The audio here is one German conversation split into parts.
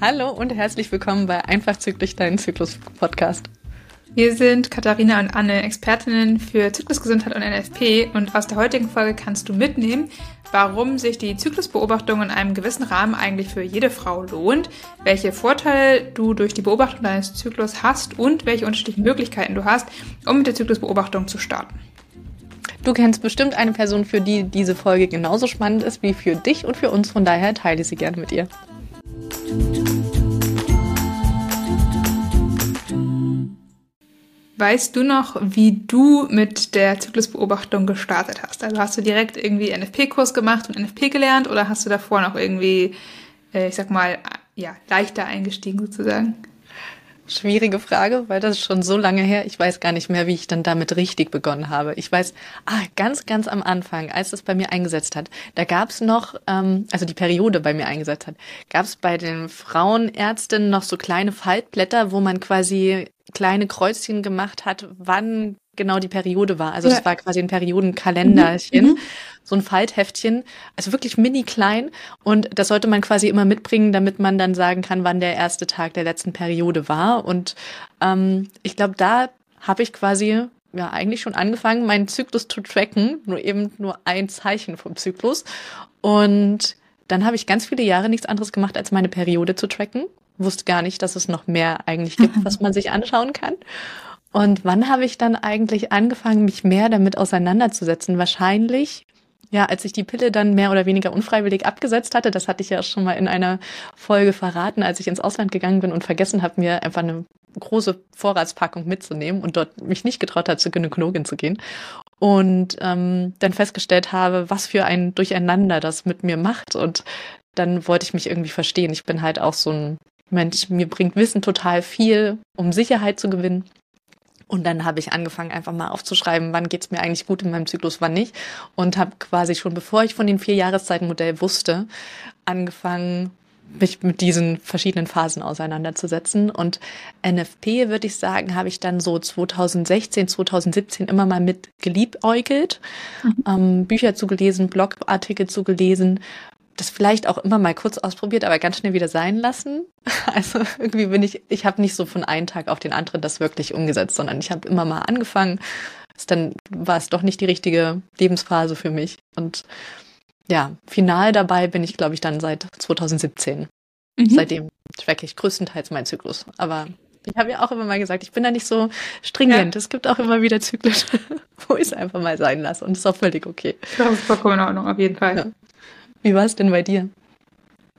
Hallo und herzlich willkommen bei Einfach Zyklisch, dein Zyklus-Podcast. Wir sind Katharina und Anne, Expertinnen für Zyklusgesundheit und NFP und aus der heutigen Folge kannst du mitnehmen, warum sich die Zyklusbeobachtung in einem gewissen Rahmen eigentlich für jede Frau lohnt, welche Vorteile du durch die Beobachtung deines Zyklus hast und welche unterschiedlichen Möglichkeiten du hast, um mit der Zyklusbeobachtung zu starten. Du kennst bestimmt eine Person, für die diese Folge genauso spannend ist wie für dich und für uns. Von daher teile sie gerne mit ihr. Weißt du noch, wie du mit der Zyklusbeobachtung gestartet hast? Also hast du direkt irgendwie NFP-Kurs gemacht und NFP gelernt oder hast du davor noch irgendwie, äh, ich sag mal, ja, leichter eingestiegen sozusagen? Schwierige Frage, weil das ist schon so lange her. Ich weiß gar nicht mehr, wie ich dann damit richtig begonnen habe. Ich weiß, ah, ganz, ganz am Anfang, als das bei mir eingesetzt hat, da gab es noch, ähm, also die Periode bei mir eingesetzt hat, gab es bei den Frauenärztinnen noch so kleine Faltblätter, wo man quasi kleine Kreuzchen gemacht hat, wann genau die Periode war. Also ja. das war quasi ein Periodenkalenderchen, mhm. so ein Faltheftchen, also wirklich mini klein. Und das sollte man quasi immer mitbringen, damit man dann sagen kann, wann der erste Tag der letzten Periode war. Und ähm, ich glaube, da habe ich quasi ja eigentlich schon angefangen, meinen Zyklus zu tracken, nur eben nur ein Zeichen vom Zyklus. Und dann habe ich ganz viele Jahre nichts anderes gemacht, als meine Periode zu tracken. Wusste gar nicht, dass es noch mehr eigentlich gibt, was man sich anschauen kann. Und wann habe ich dann eigentlich angefangen, mich mehr damit auseinanderzusetzen? Wahrscheinlich, ja, als ich die Pille dann mehr oder weniger unfreiwillig abgesetzt hatte, das hatte ich ja schon mal in einer Folge verraten, als ich ins Ausland gegangen bin und vergessen habe, mir einfach eine große Vorratspackung mitzunehmen und dort mich nicht getraut hat, zur Gynäkologin zu gehen. Und ähm, dann festgestellt habe, was für ein Durcheinander das mit mir macht. Und dann wollte ich mich irgendwie verstehen. Ich bin halt auch so ein Mensch, mir bringt Wissen total viel, um Sicherheit zu gewinnen. Und dann habe ich angefangen, einfach mal aufzuschreiben, wann geht's mir eigentlich gut in meinem Zyklus, wann nicht. Und habe quasi schon, bevor ich von dem Vier-Jahreszeiten-Modell wusste, angefangen, mich mit diesen verschiedenen Phasen auseinanderzusetzen. Und NFP, würde ich sagen, habe ich dann so 2016, 2017 immer mal mit geliebäugelt, mhm. ähm, Bücher zugelesen, Blogartikel zugelesen das vielleicht auch immer mal kurz ausprobiert, aber ganz schnell wieder sein lassen. Also irgendwie bin ich, ich habe nicht so von einem Tag auf den anderen das wirklich umgesetzt, sondern ich habe immer mal angefangen. Dann war es doch nicht die richtige Lebensphase für mich. Und ja, final dabei bin ich, glaube ich, dann seit 2017. Mhm. Seitdem tracke ich größtenteils meinen Zyklus. Aber ich habe ja auch immer mal gesagt, ich bin da nicht so stringent. Ja. Es gibt auch immer wieder Zyklen, wo ich es einfach mal sein lasse. Und das ist auch völlig okay. Das ist vollkommen in Ordnung, auf jeden Fall. Ja. Wie war es denn bei dir?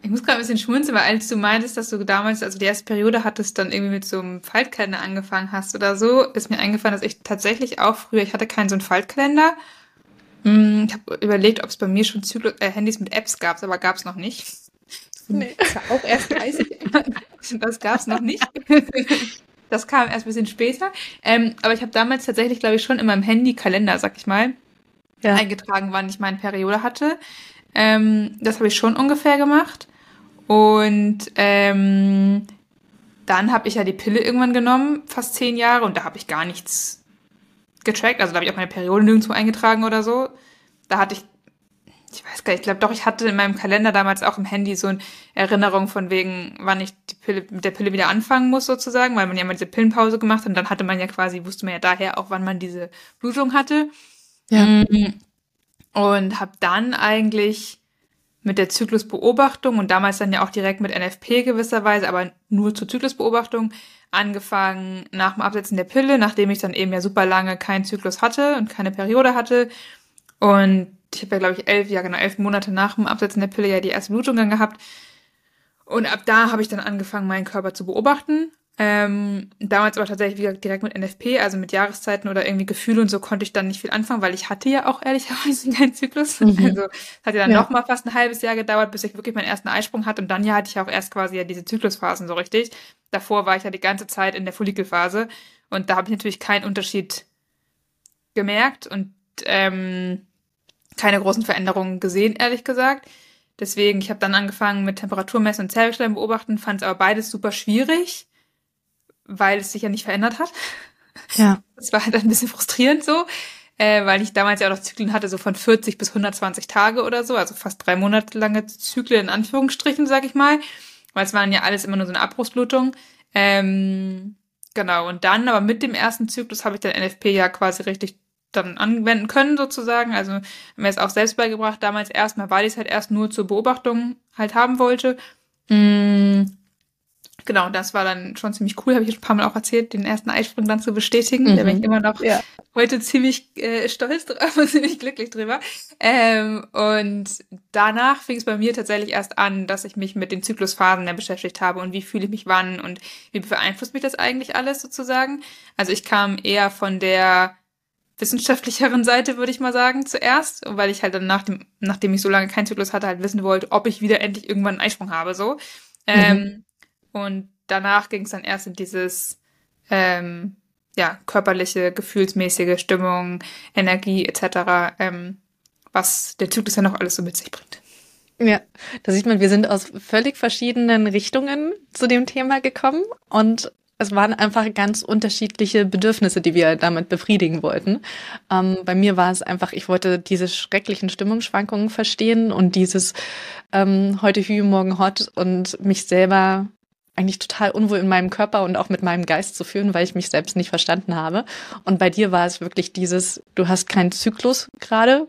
Ich muss gerade ein bisschen schmunzeln, weil als du meintest, dass du damals, also die erste Periode hattest, dann irgendwie mit so einem Faltkalender angefangen hast oder so, ist mir eingefallen, dass ich tatsächlich auch früher, ich hatte keinen so einen Faltkalender. Hm, ich habe überlegt, ob es bei mir schon Zyklus, äh, Handys mit Apps gab, aber gab es noch nicht. Nee. Das war auch erst 30. das gab es noch nicht. Das kam erst ein bisschen später. Ähm, aber ich habe damals tatsächlich, glaube ich, schon in meinem Handy-Kalender, sag ich mal, ja. eingetragen, wann ich meine Periode hatte. Ähm, das habe ich schon ungefähr gemacht. Und ähm, dann habe ich ja die Pille irgendwann genommen, fast zehn Jahre, und da habe ich gar nichts getrackt. Also da habe ich auch meine Periode nirgendwo eingetragen oder so. Da hatte ich, ich weiß gar nicht, ich glaube doch, ich hatte in meinem Kalender damals auch im Handy so eine Erinnerung von wegen, wann ich die Pille, mit der Pille wieder anfangen muss sozusagen, weil man ja mal diese Pillenpause gemacht hat und dann hatte man ja quasi, wusste man ja daher auch, wann man diese Blutung hatte. Ja. Mhm. Und habe dann eigentlich mit der Zyklusbeobachtung und damals dann ja auch direkt mit NFP gewisserweise, aber nur zur Zyklusbeobachtung angefangen nach dem Absetzen der Pille, nachdem ich dann eben ja super lange keinen Zyklus hatte und keine Periode hatte. Und ich habe ja, glaube ich, elf, ja genau, elf Monate nach dem Absetzen der Pille ja die erste Blutung dann gehabt. Und ab da habe ich dann angefangen, meinen Körper zu beobachten ähm, damals aber tatsächlich wieder direkt mit NFP, also mit Jahreszeiten oder irgendwie Gefühle und so konnte ich dann nicht viel anfangen, weil ich hatte ja auch ehrlicherweise keinen Zyklus. Mhm. Also es hat ja dann ja. noch mal fast ein halbes Jahr gedauert, bis ich wirklich meinen ersten Eisprung hatte und dann ja hatte ich auch erst quasi ja diese Zyklusphasen so richtig. Davor war ich ja die ganze Zeit in der Follikelphase und da habe ich natürlich keinen Unterschied gemerkt und ähm, keine großen Veränderungen gesehen, ehrlich gesagt. Deswegen, ich habe dann angefangen mit Temperaturmessen und Zellschleim beobachten, fand es aber beides super schwierig weil es sich ja nicht verändert hat. Ja. Das war halt ein bisschen frustrierend so. äh, weil ich damals ja auch noch Zyklen hatte, so von 40 bis 120 Tage oder so, also fast drei Monate lange Zyklen in Anführungsstrichen, sag ich mal, weil es waren ja alles immer nur so eine Abbruchsblutung. Ähm, genau, und dann aber mit dem ersten Zyklus habe ich dann NFP ja quasi richtig dann anwenden können sozusagen. Also haben mir es auch selbst beigebracht damals erstmal, weil ich es halt erst nur zur Beobachtung halt haben wollte. Mm, genau, das war dann schon ziemlich cool, habe ich ein paar Mal auch erzählt, den ersten Eisprung dann zu bestätigen. Mhm. Da bin ich immer noch ja. heute ziemlich äh, stolz drauf und ziemlich glücklich drüber. Ähm, und danach fing es bei mir tatsächlich erst an, dass ich mich mit den Zyklusphasen mehr beschäftigt habe und wie fühle ich mich wann und wie beeinflusst mich das eigentlich alles sozusagen. Also ich kam eher von der wissenschaftlicheren Seite, würde ich mal sagen, zuerst, weil ich halt dann nach dem, nachdem ich so lange keinen Zyklus hatte, halt wissen wollte, ob ich wieder endlich irgendwann einen Eisprung habe, so. Ähm, mhm. Und danach ging es dann erst in dieses, ähm, ja, körperliche, gefühlsmäßige Stimmung, Energie etc., ähm, was der Zyklus ja noch alles so mit sich bringt. Ja, da sieht man, wir sind aus völlig verschiedenen Richtungen zu dem Thema gekommen und es waren einfach ganz unterschiedliche Bedürfnisse, die wir damit befriedigen wollten. Ähm, bei mir war es einfach, ich wollte diese schrecklichen Stimmungsschwankungen verstehen und dieses ähm, heute Hü, morgen hot und mich selber eigentlich total unwohl in meinem Körper und auch mit meinem Geist zu fühlen, weil ich mich selbst nicht verstanden habe. Und bei dir war es wirklich dieses, du hast keinen Zyklus gerade,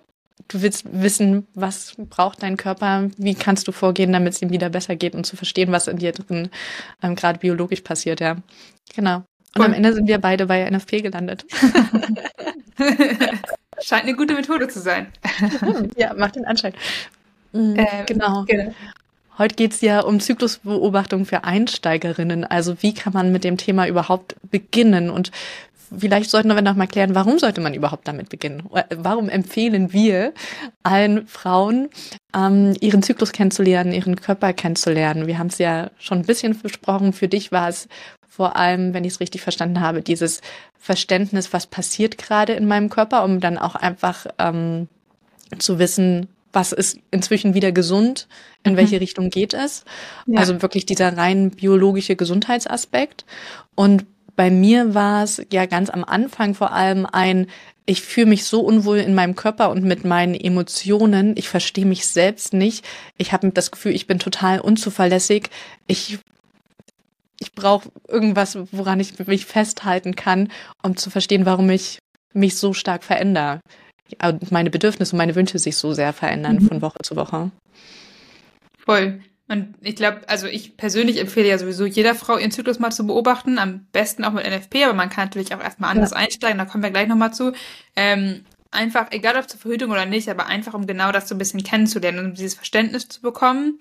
du willst wissen, was braucht dein Körper, wie kannst du vorgehen, damit es ihm wieder besser geht und zu verstehen, was in dir drin ähm, gerade biologisch passiert, ja. Genau. Und cool. am Ende sind wir beide bei NFP gelandet. Scheint eine gute Methode zu sein. ja, macht den Anschein. Mhm, ähm, genau. genau. Heute geht's ja um Zyklusbeobachtung für Einsteigerinnen. Also wie kann man mit dem Thema überhaupt beginnen? Und vielleicht sollten wir noch mal klären, warum sollte man überhaupt damit beginnen? Warum empfehlen wir allen Frauen, ähm, ihren Zyklus kennenzulernen, ihren Körper kennenzulernen? Wir haben es ja schon ein bisschen besprochen. Für dich war es vor allem, wenn ich es richtig verstanden habe, dieses Verständnis, was passiert gerade in meinem Körper, um dann auch einfach ähm, zu wissen, was ist inzwischen wieder gesund, in mhm. welche Richtung geht es. Ja. Also wirklich dieser rein biologische Gesundheitsaspekt. Und bei mir war es ja ganz am Anfang vor allem ein, ich fühle mich so unwohl in meinem Körper und mit meinen Emotionen. Ich verstehe mich selbst nicht. Ich habe das Gefühl, ich bin total unzuverlässig. Ich ich brauche irgendwas, woran ich mich festhalten kann, um zu verstehen, warum ich mich so stark verändere. Meine Bedürfnisse und meine Wünsche sich so sehr verändern mhm. von Woche zu Woche. Voll. Und ich glaube, also ich persönlich empfehle ja sowieso jeder Frau ihren Zyklus mal zu beobachten, am besten auch mit NFP, aber man kann natürlich auch erstmal anders ja. einsteigen, da kommen wir gleich nochmal zu. Ähm, einfach, egal ob zur Verhütung oder nicht, aber einfach um genau das so ein bisschen kennenzulernen und um dieses Verständnis zu bekommen.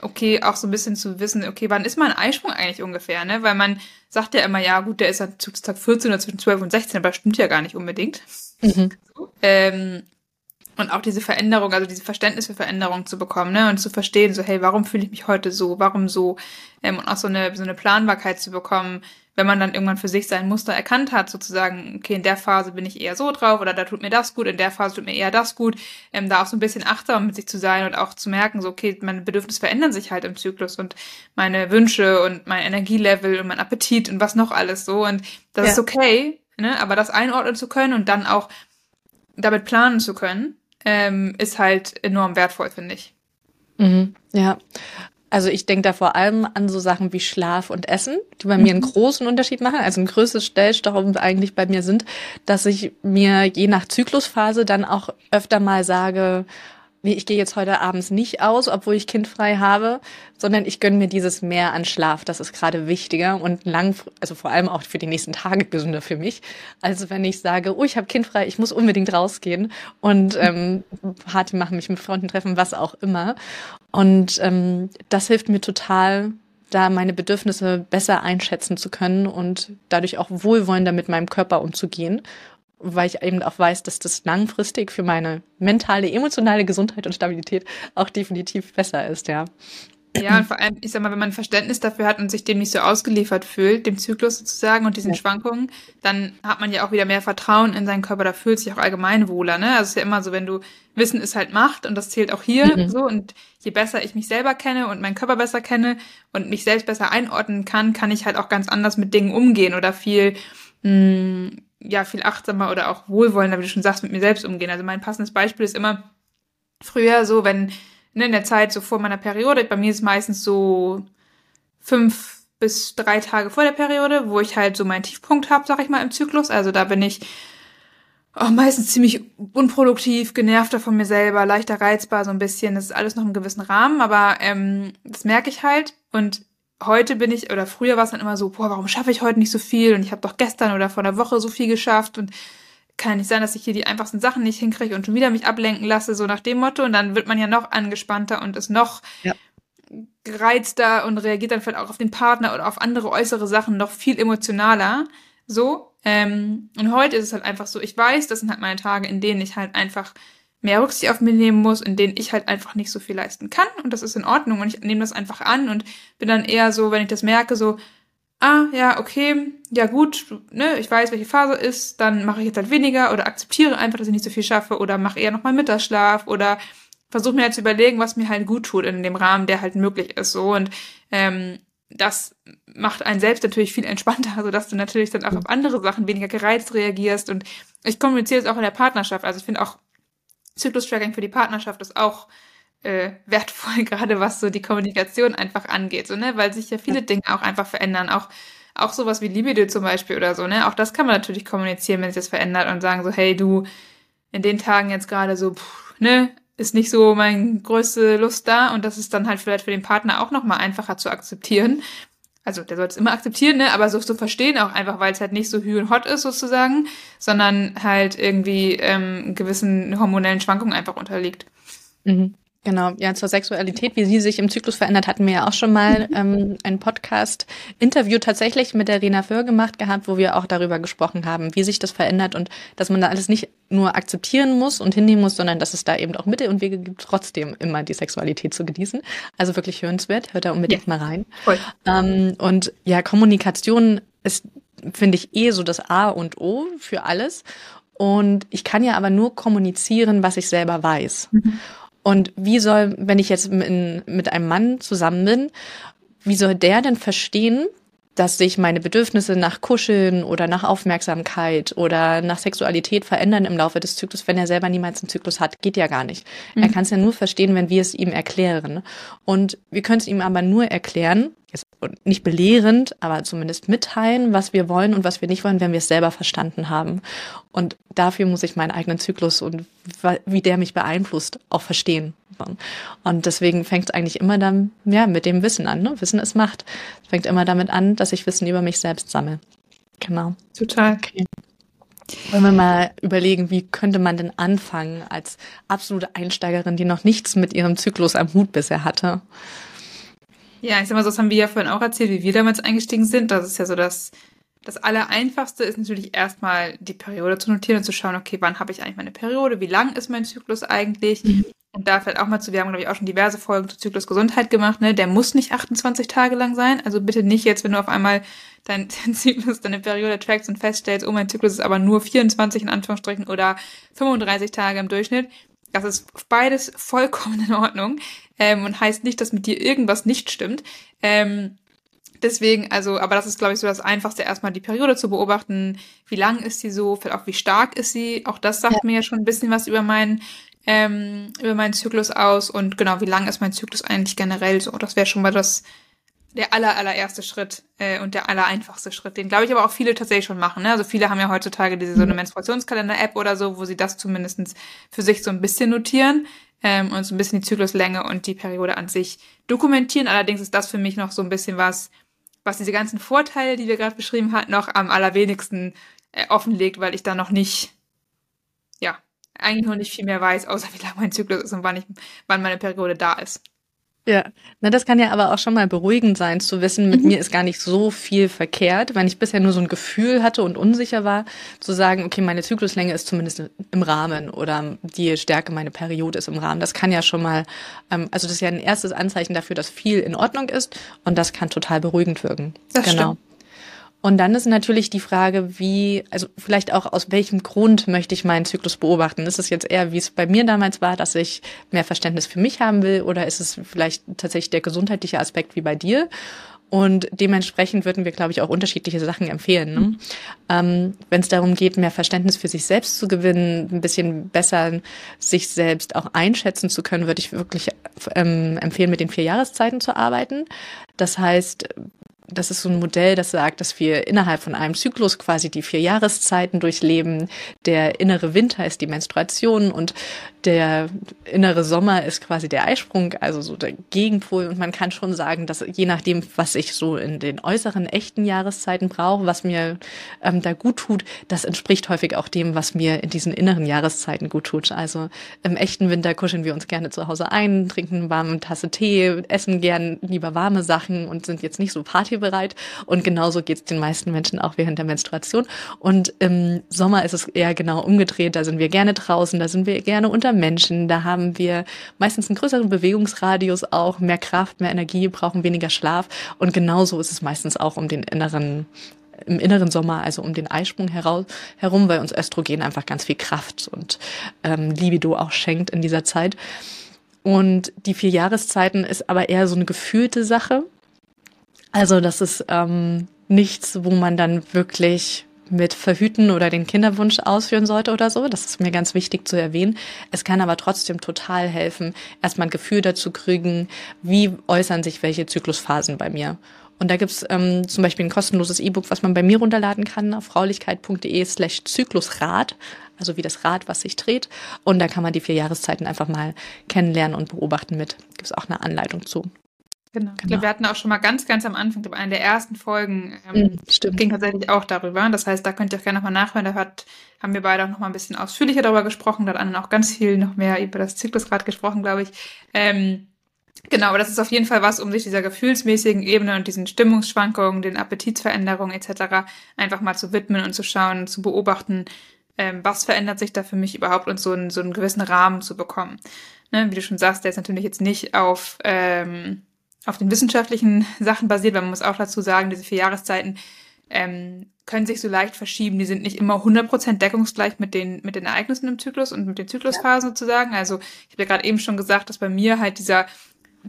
Okay, auch so ein bisschen zu wissen, okay, wann ist mein Eisprung eigentlich ungefähr, ne? Weil man sagt ja immer, ja gut, der ist an Zugstag 14 oder zwischen 12 und 16, aber das stimmt ja gar nicht unbedingt. Mhm. So, ähm, und auch diese Veränderung, also diese Verständnis für Veränderung zu bekommen, ne, und zu verstehen, so, hey, warum fühle ich mich heute so, warum so, ähm, und auch so eine, so eine Planbarkeit zu bekommen, wenn man dann irgendwann für sich sein Muster erkannt hat, sozusagen, okay, in der Phase bin ich eher so drauf oder da tut mir das gut, in der Phase tut mir eher das gut, ähm, da auch so ein bisschen achtsam mit sich zu sein und auch zu merken, so, okay, meine Bedürfnisse verändern sich halt im Zyklus und meine Wünsche und mein Energielevel und mein Appetit und was noch alles so und das ja. ist okay, ne, aber das einordnen zu können und dann auch damit planen zu können, ähm, ist halt enorm wertvoll, finde ich. Mhm, ja. Also ich denke da vor allem an so Sachen wie Schlaf und Essen, die bei mhm. mir einen mhm. großen Unterschied machen. Also ein größtes Stellstauchen eigentlich bei mir sind, dass ich mir je nach Zyklusphase dann auch öfter mal sage, nee, ich gehe jetzt heute abends nicht aus, obwohl ich kindfrei habe, sondern ich gönne mir dieses mehr an Schlaf. Das ist gerade wichtiger und lang, also vor allem auch für die nächsten Tage gesünder für mich, als wenn ich sage, oh, ich habe kindfrei, ich muss unbedingt rausgehen und ähm, Party machen, mich mit Freunden treffen, was auch immer. Und ähm, das hilft mir total, da meine Bedürfnisse besser einschätzen zu können und dadurch auch wohlwollender mit meinem Körper umzugehen weil ich eben auch weiß, dass das langfristig für meine mentale, emotionale Gesundheit und Stabilität auch definitiv besser ist, ja. Ja, und vor allem, ich sag mal, wenn man Verständnis dafür hat und sich dem nicht so ausgeliefert fühlt, dem Zyklus sozusagen und diesen ja. Schwankungen, dann hat man ja auch wieder mehr Vertrauen in seinen Körper, da fühlt sich auch allgemein wohler, ne? Also es ist ja immer so, wenn du Wissen ist halt Macht und das zählt auch hier mhm. so und je besser ich mich selber kenne und meinen Körper besser kenne und mich selbst besser einordnen kann, kann ich halt auch ganz anders mit Dingen umgehen oder viel mh, mm, ja viel achtsamer oder auch wohlwollender, wie du schon sagst, mit mir selbst umgehen. Also mein passendes Beispiel ist immer früher so, wenn ne, in der Zeit so vor meiner Periode, bei mir ist meistens so fünf bis drei Tage vor der Periode, wo ich halt so meinen Tiefpunkt habe, sag ich mal, im Zyklus. Also da bin ich oh, meistens ziemlich unproduktiv, genervter von mir selber, leichter reizbar, so ein bisschen. Das ist alles noch im gewissen Rahmen, aber ähm, das merke ich halt. Und heute bin ich, oder früher war es dann immer so, boah, warum schaffe ich heute nicht so viel? Und ich habe doch gestern oder vor einer Woche so viel geschafft und kann ja nicht sein, dass ich hier die einfachsten Sachen nicht hinkriege und schon wieder mich ablenken lasse, so nach dem Motto. Und dann wird man ja noch angespannter und ist noch ja. gereizter und reagiert dann vielleicht auch auf den Partner oder auf andere äußere Sachen noch viel emotionaler. So. Ähm, und heute ist es halt einfach so, ich weiß, das sind halt meine Tage, in denen ich halt einfach mehr Rücksicht auf mich nehmen muss, in denen ich halt einfach nicht so viel leisten kann. Und das ist in Ordnung. Und ich nehme das einfach an und bin dann eher so, wenn ich das merke, so, ah, ja, okay, ja gut, ne, ich weiß, welche Phase ist, dann mache ich jetzt halt weniger oder akzeptiere einfach, dass ich nicht so viel schaffe oder mache eher nochmal Mittagsschlaf oder versuche mir halt zu überlegen, was mir halt gut tut in dem Rahmen, der halt möglich ist, so und ähm, das macht einen selbst natürlich viel entspannter, so dass du natürlich dann auch auf andere Sachen weniger gereizt reagierst und ich kommuniziere es auch in der Partnerschaft, also ich finde auch Zyklus-Tracking für die Partnerschaft ist auch äh, wertvoll, gerade was so die Kommunikation einfach angeht, so, ne, weil sich ja viele Dinge auch einfach verändern, auch auch sowas wie Libido zum Beispiel oder so, ne, auch das kann man natürlich kommunizieren, wenn sich das verändert und sagen so, hey, du, in den Tagen jetzt gerade so, pff, ne, ist nicht so mein größte Lust da und das ist dann halt vielleicht für den Partner auch nochmal einfacher zu akzeptieren. Also der soll es immer akzeptieren, ne, aber so zu verstehen auch einfach, weil es halt nicht so hü und hot ist sozusagen, sondern halt irgendwie ähm, gewissen hormonellen Schwankungen einfach unterliegt. Mhm. Genau, ja, zur Sexualität, wie sie sich im Zyklus verändert, hatten wir ja auch schon mal ähm, ein Podcast-Interview tatsächlich mit der Rena Föhr gemacht gehabt, wo wir auch darüber gesprochen haben, wie sich das verändert und dass man da alles nicht nur akzeptieren muss und hinnehmen muss, sondern dass es da eben auch Mittel und Wege gibt, trotzdem immer die Sexualität zu genießen. Also wirklich hörenswert, hört da unbedingt ja. mal rein. Voll. Ähm, und ja, Kommunikation ist, finde ich, eh so das A und O für alles. Und ich kann ja aber nur kommunizieren, was ich selber weiß. Mhm. Und wie soll, wenn ich jetzt mit, mit einem Mann zusammen bin, wie soll der denn verstehen, dass sich meine Bedürfnisse nach Kuscheln oder nach Aufmerksamkeit oder nach Sexualität verändern im Laufe des Zyklus, wenn er selber niemals einen Zyklus hat, geht ja gar nicht. Mhm. Er kann es ja nur verstehen, wenn wir es ihm erklären. Und wir können es ihm aber nur erklären, nicht belehrend, aber zumindest mitteilen, was wir wollen und was wir nicht wollen, wenn wir es selber verstanden haben. Und dafür muss ich meinen eigenen Zyklus und wie der mich beeinflusst auch verstehen. Und deswegen fängt es eigentlich immer dann ja mit dem Wissen an. Ne? Wissen ist Macht. Es fängt immer damit an, dass ich Wissen über mich selbst sammle. Genau. Total. Okay. Wollen wir mal überlegen, wie könnte man denn anfangen als absolute Einsteigerin, die noch nichts mit ihrem Zyklus am Hut bisher hatte? Ja, ich sag mal, so das haben wir ja vorhin auch erzählt, wie wir damals eingestiegen sind. Das ist ja so das, das Allereinfachste ist natürlich erstmal die Periode zu notieren und zu schauen, okay, wann habe ich eigentlich meine Periode, wie lang ist mein Zyklus eigentlich? Mhm. Und da fällt auch mal zu, wir haben, glaube ich, auch schon diverse Folgen zur Zyklusgesundheit gemacht, ne? Der muss nicht 28 Tage lang sein. Also bitte nicht jetzt, wenn du auf einmal deinen Zyklus, deine Periode trackst und feststellst, oh, mein Zyklus ist aber nur 24 in Anführungsstrichen oder 35 Tage im Durchschnitt. Das ist beides vollkommen in Ordnung ähm, und heißt nicht, dass mit dir irgendwas nicht stimmt. Ähm, deswegen, also, aber das ist, glaube ich, so das Einfachste, erstmal die Periode zu beobachten. Wie lang ist sie so? Vielleicht auch wie stark ist sie? Auch das sagt ja. mir ja schon ein bisschen was über meinen ähm, über meinen Zyklus aus und genau, wie lang ist mein Zyklus eigentlich generell so? Das wäre schon mal das der aller, allererste Schritt äh, und der allereinfachste Schritt, den glaube ich aber auch viele tatsächlich schon machen. Ne? Also viele haben ja heutzutage diese so eine mhm. Menstruationskalender-App oder so, wo sie das zumindestens für sich so ein bisschen notieren ähm, und so ein bisschen die Zykluslänge und die Periode an sich dokumentieren. Allerdings ist das für mich noch so ein bisschen was, was diese ganzen Vorteile, die wir gerade beschrieben hatten, noch am allerwenigsten äh, offenlegt, weil ich da noch nicht, ja, eigentlich noch nicht viel mehr weiß, außer wie lang mein Zyklus ist und wann ich, wann meine Periode da ist. Ja, na das kann ja aber auch schon mal beruhigend sein zu wissen, mit mhm. mir ist gar nicht so viel verkehrt, wenn ich bisher nur so ein Gefühl hatte und unsicher war, zu sagen, okay, meine Zykluslänge ist zumindest im Rahmen oder die Stärke meiner Periode ist im Rahmen. Das kann ja schon mal, ähm, also das ist ja ein erstes Anzeichen dafür, dass viel in Ordnung ist und das kann total beruhigend wirken. Das genau. Stimmt. Und dann ist natürlich die Frage, wie, also vielleicht auch aus welchem Grund möchte ich meinen Zyklus beobachten? Ist es jetzt eher, wie es bei mir damals war, dass ich mehr Verständnis für mich haben will, oder ist es vielleicht tatsächlich der gesundheitliche Aspekt wie bei dir? Und dementsprechend würden wir, glaube ich, auch unterschiedliche Sachen empfehlen. Ne? Mhm. Ähm, Wenn es darum geht, mehr Verständnis für sich selbst zu gewinnen, ein bisschen besser sich selbst auch einschätzen zu können, würde ich wirklich ähm, empfehlen, mit den vier Jahreszeiten zu arbeiten. Das heißt, das ist so ein Modell, das sagt, dass wir innerhalb von einem Zyklus quasi die vier Jahreszeiten durchleben. Der innere Winter ist die Menstruation und der innere Sommer ist quasi der Eisprung, also so der Gegenpol. Und man kann schon sagen, dass je nachdem, was ich so in den äußeren echten Jahreszeiten brauche, was mir ähm, da gut tut, das entspricht häufig auch dem, was mir in diesen inneren Jahreszeiten gut tut. Also im echten Winter kuscheln wir uns gerne zu Hause ein, trinken eine warme Tasse Tee, essen gern lieber warme Sachen und sind jetzt nicht so partybereit. Und genauso geht es den meisten Menschen auch während der Menstruation. Und im Sommer ist es eher genau umgedreht. Da sind wir gerne draußen, da sind wir gerne unter Menschen. Da haben wir meistens einen größeren Bewegungsradius auch, mehr Kraft, mehr Energie, brauchen weniger Schlaf. Und genauso ist es meistens auch um den inneren im inneren Sommer, also um den Eisprung heraus, herum, weil uns Östrogen einfach ganz viel Kraft und ähm, Libido auch schenkt in dieser Zeit. Und die vier Jahreszeiten ist aber eher so eine gefühlte Sache. Also das ist ähm, nichts, wo man dann wirklich mit verhüten oder den Kinderwunsch ausführen sollte oder so. Das ist mir ganz wichtig zu erwähnen. Es kann aber trotzdem total helfen, erstmal ein Gefühl dazu kriegen, wie äußern sich welche Zyklusphasen bei mir. Und da gibt's ähm, zum Beispiel ein kostenloses E-Book, was man bei mir runterladen kann auf fraulichkeit.de slash Zyklusrad, also wie das Rad, was sich dreht. Und da kann man die vier Jahreszeiten einfach mal kennenlernen und beobachten mit. Gibt's auch eine Anleitung zu. Genau. Ich glaube, wir hatten auch schon mal ganz, ganz am Anfang, glaube einer der ersten Folgen, ähm, mm, Stimmt. ging tatsächlich auch darüber. Das heißt, da könnt ihr auch gerne nochmal nachhören. Da hat, haben wir beide auch nochmal ein bisschen ausführlicher darüber gesprochen. Da hat Anna auch ganz viel noch mehr über das Zyklusgrad gesprochen, glaube ich. Ähm, genau, aber das ist auf jeden Fall was, um sich dieser gefühlsmäßigen Ebene und diesen Stimmungsschwankungen, den Appetitsveränderungen etc. einfach mal zu widmen und zu schauen, zu beobachten, ähm, was verändert sich da für mich überhaupt und so einen, so einen gewissen Rahmen zu bekommen. Ne, wie du schon sagst, der ist natürlich jetzt nicht auf... Ähm, auf den wissenschaftlichen Sachen basiert, weil man muss auch dazu sagen, diese vier Jahreszeiten ähm, können sich so leicht verschieben. Die sind nicht immer 100% deckungsgleich mit den, mit den Ereignissen im Zyklus und mit den Zyklusphasen ja. sozusagen. Also ich habe ja gerade eben schon gesagt, dass bei mir halt dieser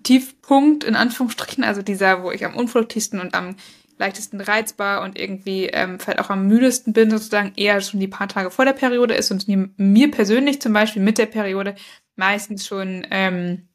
Tiefpunkt in Anführungsstrichen, also dieser, wo ich am unproduktivsten und am leichtesten reizbar und irgendwie ähm, vielleicht auch am müdesten bin, sozusagen eher schon die paar Tage vor der Periode ist und mir persönlich zum Beispiel mit der Periode meistens schon ähm,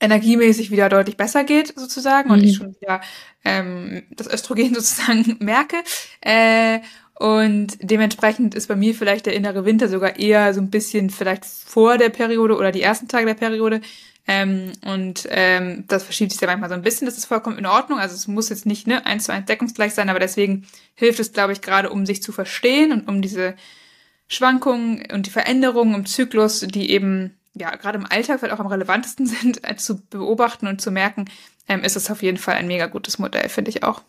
energiemäßig wieder deutlich besser geht, sozusagen, mhm. und ich mhm. schon wieder ähm, das Östrogen sozusagen merke. Äh, und dementsprechend ist bei mir vielleicht der innere Winter sogar eher so ein bisschen vielleicht vor der Periode oder die ersten Tage der Periode. Ähm, und ähm, das verschiebt sich ja manchmal so ein bisschen. Das ist vollkommen in Ordnung. Also es muss jetzt nicht ne, eins zu eins deckungsgleich sein, aber deswegen hilft es, glaube ich, gerade um sich zu verstehen und um diese Schwankungen und die Veränderungen im Zyklus, die eben ja, gerade im Alltag vielleicht auch am relevantesten sind, äh, zu beobachten und zu merken, ähm, ist es auf jeden Fall ein mega gutes Modell, finde ich auch.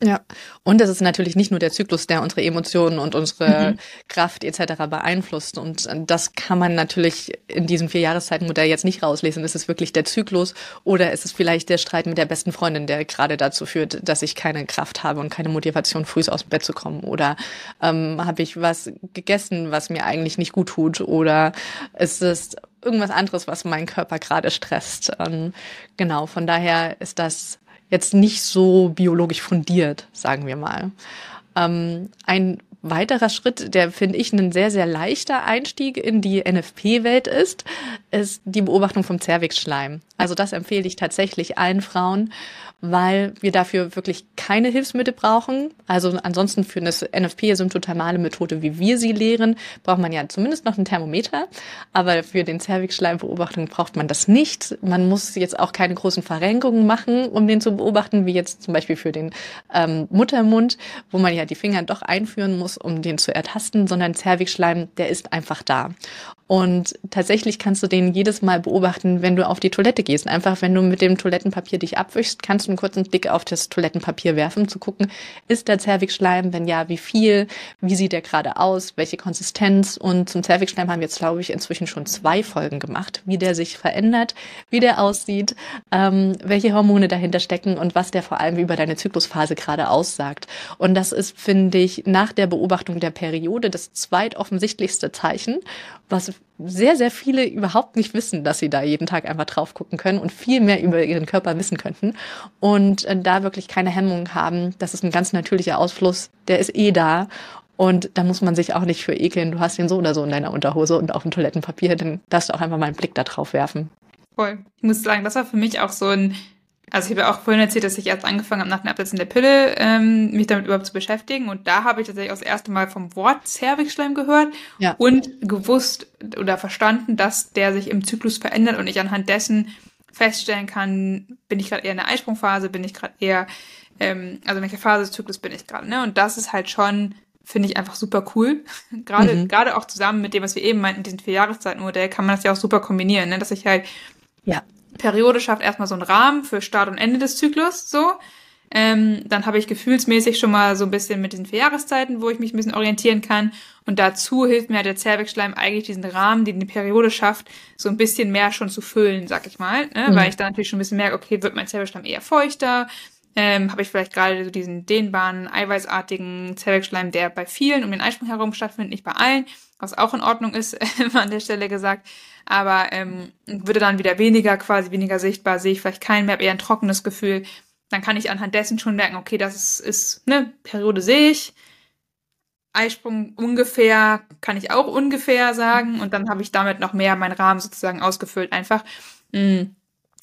Ja, und es ist natürlich nicht nur der Zyklus, der unsere Emotionen und unsere mhm. Kraft etc. beeinflusst. Und äh, das kann man natürlich in diesem Vierjahreszeitenmodell jetzt nicht rauslesen. Ist es wirklich der Zyklus oder ist es vielleicht der Streit mit der besten Freundin, der gerade dazu führt, dass ich keine Kraft habe und keine Motivation, früh aus dem Bett zu kommen? Oder ähm, habe ich was gegessen, was mir eigentlich nicht gut tut? Oder ist es irgendwas anderes, was meinen Körper gerade stresst? Ähm, genau, von daher ist das jetzt nicht so biologisch fundiert, sagen wir mal. Ähm, ein weiterer Schritt, der finde ich ein sehr, sehr leichter Einstieg in die NFP-Welt ist, ist die Beobachtung vom Zervixschleim. Also das empfehle ich tatsächlich allen Frauen, weil wir dafür wirklich keine Hilfsmittel brauchen. Also ansonsten für eine NFP-symptothermale Methode, wie wir sie lehren, braucht man ja zumindest noch ein Thermometer. Aber für den Zervixschleimbeobachtung braucht man das nicht. Man muss jetzt auch keine großen Verrenkungen machen, um den zu beobachten, wie jetzt zum Beispiel für den ähm, Muttermund, wo man ja die Finger doch einführen muss, um den zu ertasten, sondern Zervixschleim, der ist einfach da. Und tatsächlich kannst du den jedes Mal beobachten, wenn du auf die Toilette gehst. Einfach, wenn du mit dem Toilettenpapier dich abwischst, kannst du einen kurzen Blick auf das Toilettenpapier werfen, zu gucken, ist der Zervixschleim? Wenn ja, wie viel? Wie sieht der gerade aus? Welche Konsistenz? Und zum Zervixschleim haben wir jetzt, glaube ich, inzwischen schon zwei Folgen gemacht, wie der sich verändert, wie der aussieht, ähm, welche Hormone dahinter stecken und was der vor allem über deine Zyklusphase gerade aussagt. Und das ist, finde ich, nach der Beobachtung der Periode das zweitoffensichtlichste Zeichen was sehr, sehr viele überhaupt nicht wissen, dass sie da jeden Tag einfach drauf gucken können und viel mehr über ihren Körper wissen könnten und äh, da wirklich keine Hemmungen haben. Das ist ein ganz natürlicher Ausfluss, der ist eh da und da muss man sich auch nicht für ekeln. Du hast ihn so oder so in deiner Unterhose und auf dem Toilettenpapier, dann darfst du auch einfach mal einen Blick da drauf werfen. Voll. Ich muss sagen, das war für mich auch so ein, also ich habe ja auch vorhin erzählt, dass ich erst angefangen habe, nach dem Absetzen der Pille ähm, mich damit überhaupt zu beschäftigen. Und da habe ich tatsächlich auch das erste Mal vom Wort Zervixschleim gehört ja. und gewusst oder verstanden, dass der sich im Zyklus verändert und ich anhand dessen feststellen kann, bin ich gerade eher in der Eisprungphase, bin ich gerade eher, ähm, also in welcher Phase des Zyklus bin ich gerade. Ne? Und das ist halt schon finde ich einfach super cool. gerade, mhm. gerade auch zusammen mit dem, was wir eben meinten, diesem vier Jahreszeitenmodell, kann man das ja auch super kombinieren, ne? dass ich halt ja. Periode schafft erstmal so einen Rahmen für Start und Ende des Zyklus, so. Ähm, dann habe ich gefühlsmäßig schon mal so ein bisschen mit diesen vier Jahreszeiten, wo ich mich ein bisschen orientieren kann. Und dazu hilft mir halt der Zervixschleim eigentlich diesen Rahmen, den die Periode schafft, so ein bisschen mehr schon zu füllen, sag ich mal. Ne? Mhm. Weil ich dann natürlich schon ein bisschen merke, okay, wird mein Zervixschleim eher feuchter, ähm, habe ich vielleicht gerade so diesen dehnbaren, eiweißartigen Zellwechschleim, der bei vielen um den Eisprung herum stattfindet, nicht bei allen, was auch in Ordnung ist, an der Stelle gesagt. Aber ähm, würde dann wieder weniger, quasi weniger sichtbar, sehe ich vielleicht keinen mehr, eher ein trockenes Gefühl. Dann kann ich anhand dessen schon merken, okay, das ist, ist ne, Periode sehe ich. Eisprung ungefähr kann ich auch ungefähr sagen und dann habe ich damit noch mehr meinen Rahmen sozusagen ausgefüllt einfach. Mm.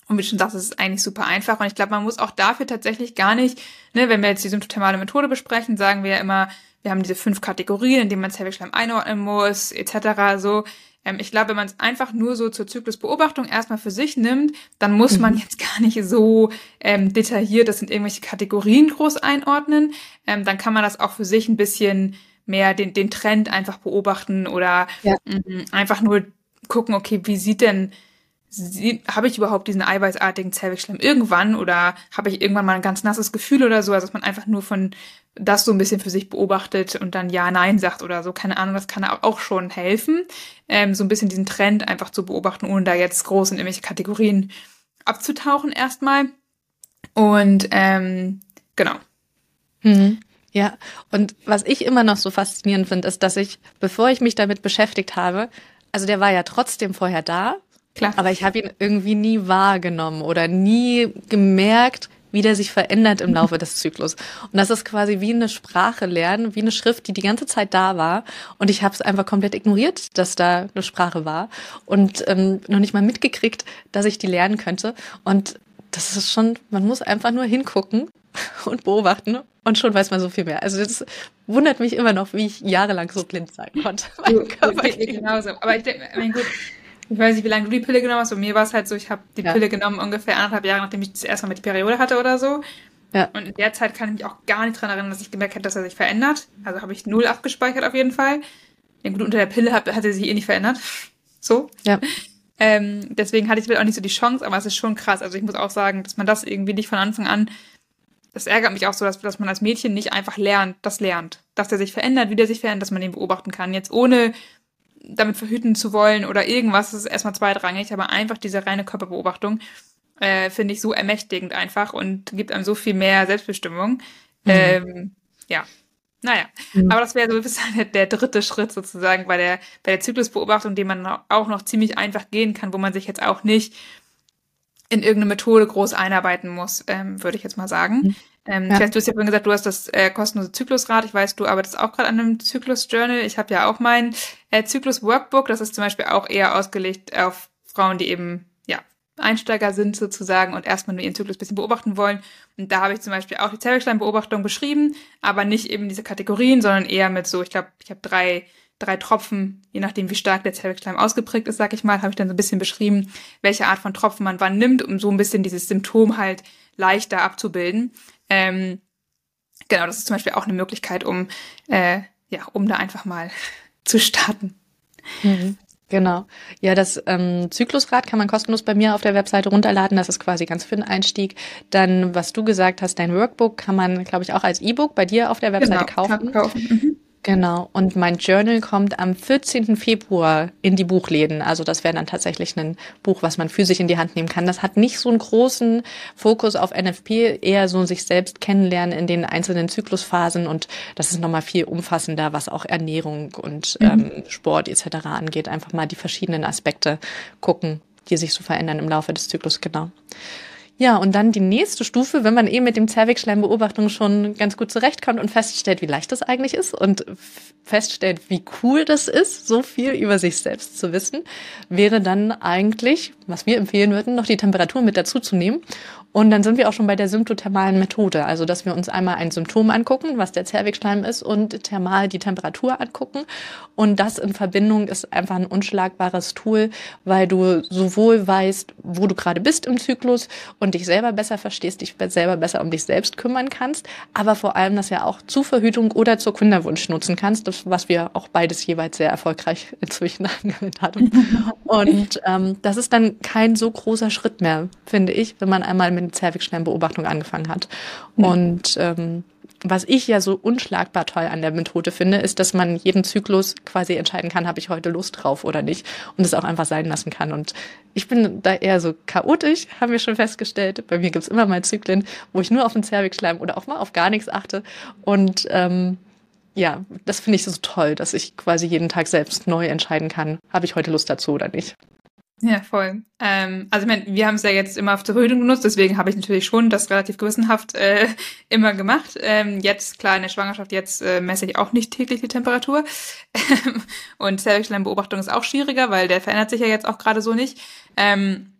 Und wie schon sagst, es ist eigentlich super einfach. Und ich glaube, man muss auch dafür tatsächlich gar nicht, ne, wenn wir jetzt die symptothermale Methode besprechen, sagen wir ja immer, wir haben diese fünf Kategorien, in denen man Zellwechschleim einordnen muss, etc. So, ähm, ich glaube, wenn man es einfach nur so zur Zyklusbeobachtung erstmal für sich nimmt, dann muss man mhm. jetzt gar nicht so ähm, detailliert, das sind irgendwelche Kategorien groß einordnen. Ähm, dann kann man das auch für sich ein bisschen mehr den, den Trend einfach beobachten oder ja. einfach nur gucken, okay, wie sieht denn habe ich überhaupt diesen eiweißartigen Zellwechschleim irgendwann oder habe ich irgendwann mal ein ganz nasses Gefühl oder so, also dass man einfach nur von das so ein bisschen für sich beobachtet und dann ja, nein sagt oder so, keine Ahnung, das kann auch schon helfen, ähm, so ein bisschen diesen Trend einfach zu beobachten, ohne da jetzt groß in irgendwelche Kategorien abzutauchen erstmal. Und ähm, genau. Mhm. Ja, und was ich immer noch so faszinierend finde, ist, dass ich, bevor ich mich damit beschäftigt habe, also der war ja trotzdem vorher da, Klar. Aber ich habe ihn irgendwie nie wahrgenommen oder nie gemerkt, wie der sich verändert im Laufe des Zyklus. Und das ist quasi wie eine Sprache lernen, wie eine Schrift, die die ganze Zeit da war. Und ich habe es einfach komplett ignoriert, dass da eine Sprache war und ähm, noch nicht mal mitgekriegt, dass ich die lernen könnte. Und das ist schon, man muss einfach nur hingucken und beobachten und schon weiß man so viel mehr. Also das wundert mich immer noch, wie ich jahrelang so blind sein konnte. Mein Körper genauso. Aber ich denke, mein gut, ich weiß nicht, wie lange du die Pille genommen hast. Bei mir war es halt so, ich habe die ja. Pille genommen ungefähr anderthalb Jahre, nachdem ich das erste Mal mit die Periode hatte oder so. Ja. Und in der Zeit kann ich mich auch gar nicht dran erinnern, dass ich gemerkt habe, dass er sich verändert. Also habe ich null abgespeichert auf jeden Fall. Ja, gut, unter der Pille hat, hat er sich eh nicht verändert. So. Ja. Ähm, deswegen hatte ich auch nicht so die Chance, aber es ist schon krass. Also ich muss auch sagen, dass man das irgendwie nicht von Anfang an, das ärgert mich auch so, dass, dass man als Mädchen nicht einfach lernt, das lernt. Dass der sich verändert, wie der sich verändert, dass man den beobachten kann. Jetzt ohne damit verhüten zu wollen oder irgendwas, das ist erstmal zweitrangig, aber einfach diese reine Körperbeobachtung äh, finde ich so ermächtigend einfach und gibt einem so viel mehr Selbstbestimmung. Mhm. Ähm, ja, naja, mhm. aber das wäre so ein bisschen der, der, dritte Schritt sozusagen bei der, bei der Zyklusbeobachtung, den man auch noch ziemlich einfach gehen kann, wo man sich jetzt auch nicht in irgendeine Methode groß einarbeiten muss, ähm, würde ich jetzt mal sagen. Mhm. Ähm, ja. Du hast ja vorhin gesagt, du hast das äh, kostenlose Zyklusrad. Ich weiß, du arbeitest auch gerade an einem Zyklus-Journal. Ich habe ja auch mein äh, Zyklus-Workbook. Das ist zum Beispiel auch eher ausgelegt auf Frauen, die eben ja Einsteiger sind sozusagen und erstmal nur ihren Zyklus bisschen beobachten wollen. Und da habe ich zum Beispiel auch die Zellwechselbeobachtung beschrieben, aber nicht eben diese Kategorien, sondern eher mit so, ich glaube, ich habe drei drei Tropfen, je nachdem wie stark der Zellwechselschleim ausgeprägt ist, sag ich mal, habe ich dann so ein bisschen beschrieben, welche Art von Tropfen man wann nimmt, um so ein bisschen dieses Symptom halt leichter abzubilden. Ähm, genau, das ist zum Beispiel auch eine Möglichkeit, um, äh, ja, um da einfach mal zu starten. Mhm. Genau. Ja, das ähm, Zyklusrad kann man kostenlos bei mir auf der Webseite runterladen. Das ist quasi ganz für den Einstieg. Dann, was du gesagt hast, dein Workbook kann man, glaube ich, auch als E-Book bei dir auf der Webseite genau, kaufen. kaufen. Mhm. Genau. Und mein Journal kommt am 14. Februar in die Buchläden. Also das wäre dann tatsächlich ein Buch, was man physisch in die Hand nehmen kann. Das hat nicht so einen großen Fokus auf NFP, eher so sich selbst kennenlernen in den einzelnen Zyklusphasen. Und das ist nochmal viel umfassender, was auch Ernährung und mhm. ähm, Sport etc. angeht. Einfach mal die verschiedenen Aspekte gucken, die sich so verändern im Laufe des Zyklus. Genau. Ja, und dann die nächste Stufe, wenn man eben mit dem Zervixschleimbeobachtung schon ganz gut zurechtkommt und feststellt, wie leicht das eigentlich ist und feststellt, wie cool das ist, so viel über sich selbst zu wissen, wäre dann eigentlich, was wir empfehlen würden, noch die Temperatur mit dazu zu nehmen und dann sind wir auch schon bei der symptothermalen Methode, also dass wir uns einmal ein Symptom angucken, was der Zervixschleim ist, und thermal die Temperatur angucken. Und das in Verbindung ist einfach ein unschlagbares Tool, weil du sowohl weißt, wo du gerade bist im Zyklus und dich selber besser verstehst, dich selber besser um dich selbst kümmern kannst, aber vor allem das ja auch zur Verhütung oder zur Kinderwunsch nutzen kannst, das, was wir auch beides jeweils sehr erfolgreich inzwischen angewendet haben. Und ähm, das ist dann kein so großer Schritt mehr, finde ich, wenn man einmal mit Zervixschleimbeobachtung angefangen hat. Mhm. Und ähm, was ich ja so unschlagbar toll an der Methode finde, ist, dass man jeden Zyklus quasi entscheiden kann, habe ich heute Lust drauf oder nicht und es auch einfach sein lassen kann. Und ich bin da eher so chaotisch, haben wir schon festgestellt. Bei mir gibt's immer mal Zyklen, wo ich nur auf den Zervixschleim oder auch mal auf gar nichts achte. Und ähm, ja, das finde ich so toll, dass ich quasi jeden Tag selbst neu entscheiden kann, habe ich heute Lust dazu oder nicht. Ja, voll. Ähm, also ich meine, wir haben es ja jetzt immer auf der Verhütung genutzt, deswegen habe ich natürlich schon das relativ gewissenhaft äh, immer gemacht. Ähm, jetzt, klar, in der Schwangerschaft, jetzt äh, messe ich auch nicht täglich die Temperatur. und Zervixschleimbeobachtung ist auch schwieriger, weil der verändert sich ja jetzt auch gerade so nicht. Ähm,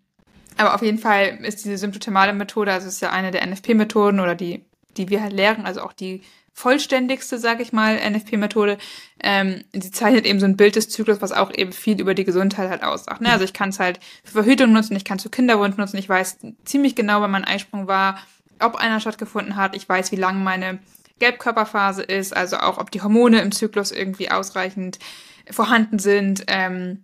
aber auf jeden Fall ist diese symptothermale Methode, also ist ja eine der NFP-Methoden oder die, die wir halt lehren, also auch die vollständigste, sage ich mal, NFP-Methode. Ähm, sie zeichnet eben so ein Bild des Zyklus, was auch eben viel über die Gesundheit halt aussagt. Ne? Also ich kann es halt für Verhütung nutzen, ich kann es für Kinderwunsch nutzen, ich weiß ziemlich genau, wann mein Eisprung war, ob einer stattgefunden hat, ich weiß, wie lang meine Gelbkörperphase ist, also auch, ob die Hormone im Zyklus irgendwie ausreichend vorhanden sind. Ähm,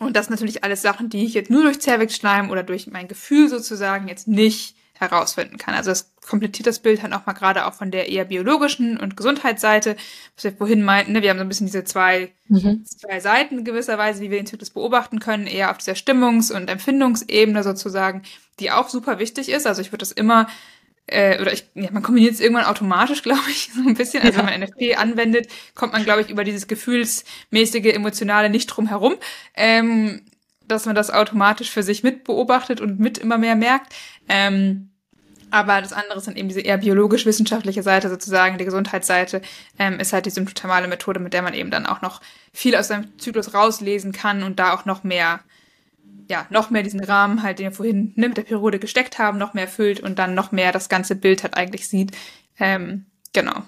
und das natürlich alles Sachen, die ich jetzt nur durch Zervixschleim oder durch mein Gefühl sozusagen jetzt nicht herausfinden kann. Also es komplettiert das Bild halt nochmal gerade auch von der eher biologischen und Gesundheitsseite, was wir vorhin meinten, ne? wir haben so ein bisschen diese zwei, mhm. zwei Seiten gewisserweise, wie wir den Zyklus beobachten können, eher auf dieser Stimmungs- und Empfindungsebene sozusagen, die auch super wichtig ist. Also ich würde das immer äh, oder ich, ja, man kombiniert es irgendwann automatisch, glaube ich, so ein bisschen. Also ja. wenn man NFP anwendet, kommt man, glaube ich, über dieses gefühlsmäßige, emotionale nicht drum herum. Ähm, dass man das automatisch für sich mit beobachtet und mit immer mehr merkt. Ähm, aber das andere ist dann eben diese eher biologisch-wissenschaftliche Seite sozusagen, die Gesundheitsseite, ähm, ist halt die symptothermale Methode, mit der man eben dann auch noch viel aus seinem Zyklus rauslesen kann und da auch noch mehr, ja, noch mehr diesen Rahmen halt, den wir vorhin ne, mit der Periode gesteckt haben, noch mehr füllt und dann noch mehr das ganze Bild halt eigentlich sieht. Ähm, genau.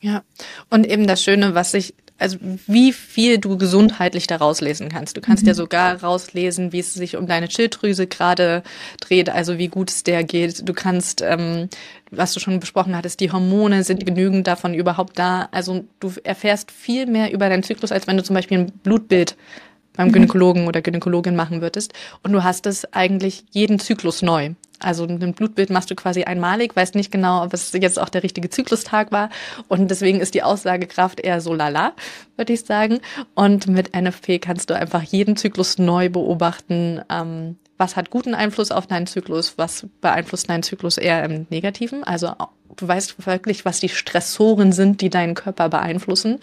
Ja, und eben das Schöne, was sich also wie viel du gesundheitlich da rauslesen kannst. Du kannst mhm. ja sogar rauslesen, wie es sich um deine Schilddrüse gerade dreht, also wie gut es der geht. Du kannst, ähm, was du schon besprochen hattest, die Hormone sind genügend davon überhaupt da. Also du erfährst viel mehr über deinen Zyklus, als wenn du zum Beispiel ein Blutbild beim mhm. Gynäkologen oder Gynäkologin machen würdest. Und du hast es eigentlich jeden Zyklus neu. Also ein Blutbild machst du quasi einmalig, weißt nicht genau, ob es jetzt auch der richtige Zyklustag war. Und deswegen ist die Aussagekraft eher so lala, würde ich sagen. Und mit NFP kannst du einfach jeden Zyklus neu beobachten. Ähm, was hat guten Einfluss auf deinen Zyklus, was beeinflusst deinen Zyklus eher im Negativen. Also du weißt wirklich, was die Stressoren sind, die deinen Körper beeinflussen.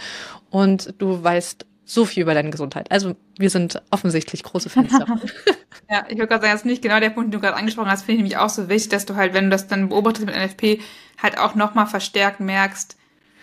Und du weißt so viel über deine Gesundheit. Also wir sind offensichtlich große Fans davon. ja, ich würde gerade sagen, das ist nicht genau der Punkt, den du gerade angesprochen hast, finde ich nämlich auch so wichtig, dass du halt, wenn du das dann beobachtest mit NFP, halt auch nochmal verstärkt merkst,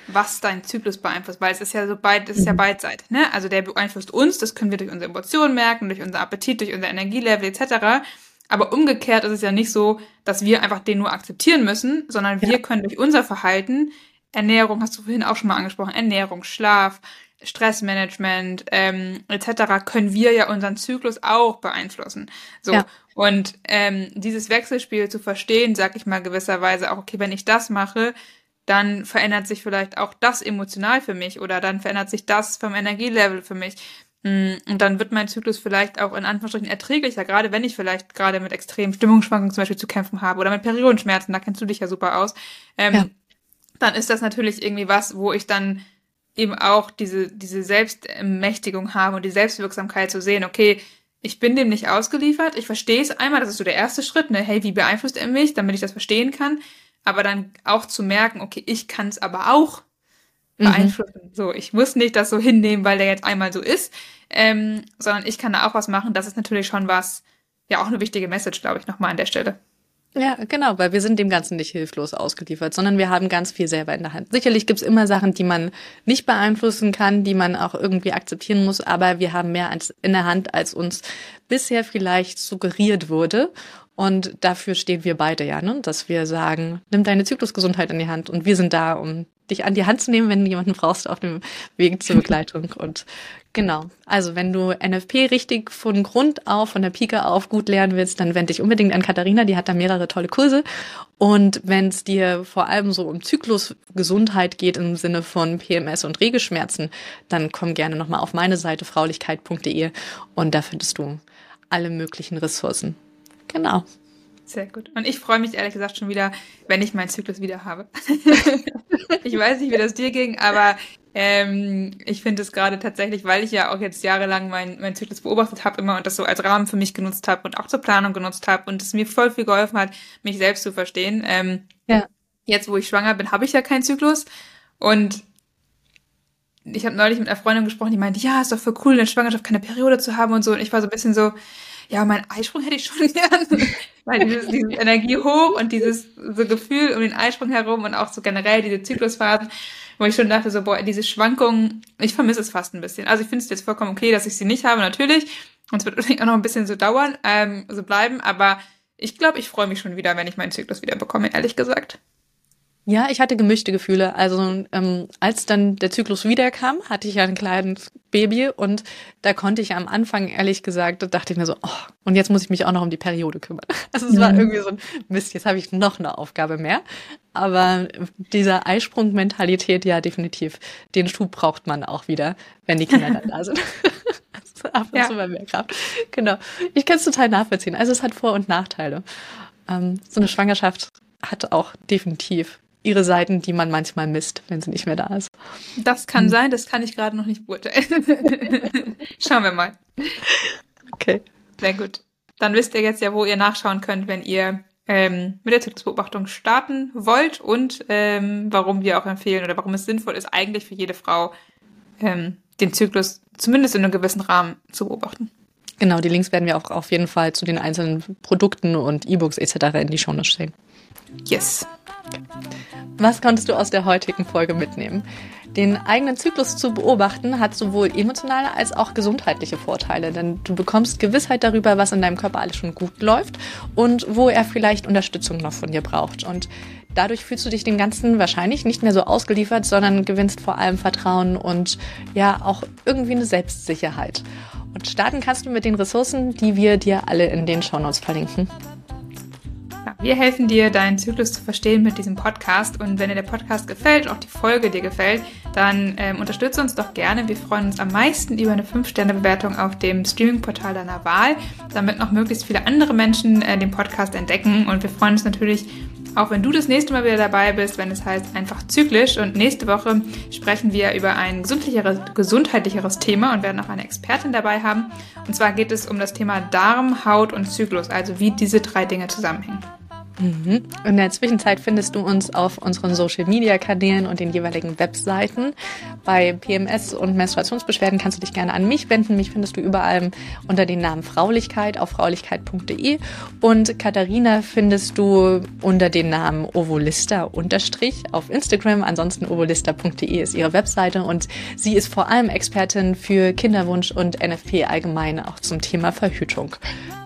was dein Zyklus beeinflusst, weil es ist ja so beid, es ist ja mhm. beidseitig, ne? Also der beeinflusst uns, das können wir durch unsere Emotionen merken, durch unser Appetit, durch unser Energielevel etc. Aber umgekehrt ist es ja nicht so, dass wir einfach den nur akzeptieren müssen, sondern wir ja. können durch unser Verhalten, Ernährung hast du vorhin auch schon mal angesprochen, Ernährung, Schlaf, Stressmanagement ähm, etc. können wir ja unseren Zyklus auch beeinflussen. So ja. und ähm, dieses Wechselspiel zu verstehen, sag ich mal gewisserweise auch okay, wenn ich das mache, dann verändert sich vielleicht auch das emotional für mich oder dann verändert sich das vom Energielevel für mich. Mm, und dann wird mein Zyklus vielleicht auch in Anführungsstrichen erträglicher, gerade wenn ich vielleicht gerade mit extremen Stimmungsschwankungen zum Beispiel zu kämpfen habe oder mit Periodenschmerzen, da kennst du dich ja super aus. Ähm, ja. Dann ist das natürlich irgendwie was, wo ich dann eben auch diese, diese Selbstermächtigung haben und die Selbstwirksamkeit zu sehen, okay, ich bin dem nicht ausgeliefert, ich verstehe es einmal, das ist so der erste Schritt, ne, hey, wie beeinflusst er mich, damit ich das verstehen kann, aber dann auch zu merken, okay, ich kann es aber auch mhm. beeinflussen. Mhm. So, ich muss nicht das so hinnehmen, weil der jetzt einmal so ist, ähm, sondern ich kann da auch was machen. Das ist natürlich schon was, ja auch eine wichtige Message, glaube ich, nochmal an der Stelle. Ja, genau, weil wir sind dem Ganzen nicht hilflos ausgeliefert, sondern wir haben ganz viel selber in der Hand. Sicherlich gibt's immer Sachen, die man nicht beeinflussen kann, die man auch irgendwie akzeptieren muss, aber wir haben mehr in der Hand, als uns bisher vielleicht suggeriert wurde. Und dafür stehen wir beide ja, ne? dass wir sagen, nimm deine Zyklusgesundheit in die Hand und wir sind da, um dich an die Hand zu nehmen, wenn du jemanden brauchst auf dem Weg zur Begleitung. Und genau, also wenn du NFP richtig von Grund auf, von der Pike auf gut lernen willst, dann wende dich unbedingt an Katharina, die hat da mehrere tolle Kurse. Und wenn es dir vor allem so um Zyklusgesundheit geht im Sinne von PMS und Regelschmerzen, dann komm gerne nochmal auf meine Seite fraulichkeit.de und da findest du alle möglichen Ressourcen. Genau. Sehr gut. Und ich freue mich ehrlich gesagt schon wieder, wenn ich meinen Zyklus wieder habe. ich weiß nicht, wie das dir ging, aber ähm, ich finde es gerade tatsächlich, weil ich ja auch jetzt jahrelang meinen mein Zyklus beobachtet habe immer und das so als Rahmen für mich genutzt habe und auch zur Planung genutzt habe und es mir voll viel geholfen hat, mich selbst zu verstehen. Ähm, ja. Jetzt, wo ich schwanger bin, habe ich ja keinen Zyklus und ich habe neulich mit einer Freundin gesprochen, die meinte, ja, ist doch voll cool, in der Schwangerschaft keine Periode zu haben und so. Und ich war so ein bisschen so, ja, mein Eisprung hätte ich schon gern. Weil dieses, dieses Energie hoch und dieses so Gefühl um den Eisprung herum und auch so generell diese Zyklusphasen, wo ich schon dachte, so, boah, diese Schwankungen, ich vermisse es fast ein bisschen. Also ich finde es jetzt vollkommen okay, dass ich sie nicht habe, natürlich. Und es wird auch noch ein bisschen so dauern, ähm, so bleiben, aber ich glaube, ich freue mich schon wieder, wenn ich meinen Zyklus wieder bekomme, ehrlich gesagt. Ja, ich hatte gemischte Gefühle. Also ähm, als dann der Zyklus wiederkam, hatte ich ja ein kleines Baby und da konnte ich am Anfang ehrlich gesagt, da dachte ich mir so, oh, und jetzt muss ich mich auch noch um die Periode kümmern. Also es mhm. war irgendwie so ein Mist, jetzt habe ich noch eine Aufgabe mehr. Aber dieser Eisprung-Mentalität, ja, definitiv, den Schub braucht man auch wieder, wenn die Kinder dann da sind. ab und ja. zu mal mehr Kraft. Genau. Ich kann es total nachvollziehen. Also es hat Vor- und Nachteile. Ähm, so eine Schwangerschaft hat auch definitiv ihre Seiten, die man manchmal misst, wenn sie nicht mehr da ist. Das kann hm. sein, das kann ich gerade noch nicht beurteilen. Schauen wir mal. Okay. Sehr gut. Dann wisst ihr jetzt ja, wo ihr nachschauen könnt, wenn ihr ähm, mit der Zyklusbeobachtung starten wollt und ähm, warum wir auch empfehlen oder warum es sinnvoll ist, eigentlich für jede Frau ähm, den Zyklus zumindest in einem gewissen Rahmen zu beobachten. Genau, die Links werden wir auch auf jeden Fall zu den einzelnen Produkten und E-Books etc. in die Show Notes stellen. Yes. Was konntest du aus der heutigen Folge mitnehmen? Den eigenen Zyklus zu beobachten hat sowohl emotionale als auch gesundheitliche Vorteile, denn du bekommst Gewissheit darüber, was in deinem Körper alles schon gut läuft und wo er vielleicht Unterstützung noch von dir braucht. Und dadurch fühlst du dich dem Ganzen wahrscheinlich nicht mehr so ausgeliefert, sondern gewinnst vor allem Vertrauen und ja auch irgendwie eine Selbstsicherheit. Und starten kannst du mit den Ressourcen, die wir dir alle in den Shownotes verlinken. Wir helfen dir, deinen Zyklus zu verstehen mit diesem Podcast. Und wenn dir der Podcast gefällt auch die Folge dir gefällt, dann ähm, unterstütze uns doch gerne. Wir freuen uns am meisten über eine 5-Sterne-Bewertung auf dem Streaming-Portal deiner Wahl, damit noch möglichst viele andere Menschen äh, den Podcast entdecken. Und wir freuen uns natürlich auch wenn du das nächste Mal wieder dabei bist, wenn es heißt einfach zyklisch. Und nächste Woche sprechen wir über ein gesundheitlicheres Thema und werden auch eine Expertin dabei haben. Und zwar geht es um das Thema Darm, Haut und Zyklus, also wie diese drei Dinge zusammenhängen. Mhm. In der Zwischenzeit findest du uns auf unseren Social Media Kanälen und den jeweiligen Webseiten. Bei PMS und Menstruationsbeschwerden kannst du dich gerne an mich wenden. Mich findest du überall unter dem Namen Fraulichkeit auf fraulichkeit.de und Katharina findest du unter dem Namen Ovolista unterstrich auf Instagram. Ansonsten ovolista.de ist ihre Webseite und sie ist vor allem Expertin für Kinderwunsch und NFP allgemein auch zum Thema Verhütung.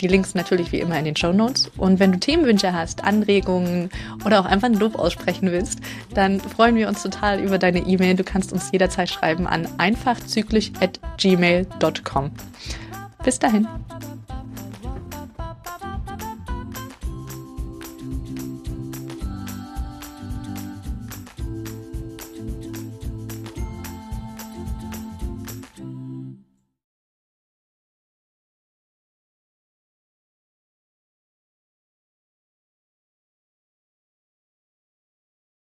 Die Links natürlich wie immer in den Show Notes. Und wenn du Themenwünsche hast, Anregungen oder auch einfach ein Lob aussprechen willst, dann freuen wir uns total über deine E-Mail. Du kannst uns jederzeit schreiben an einfachzyklisch@gmail.com. Bis dahin.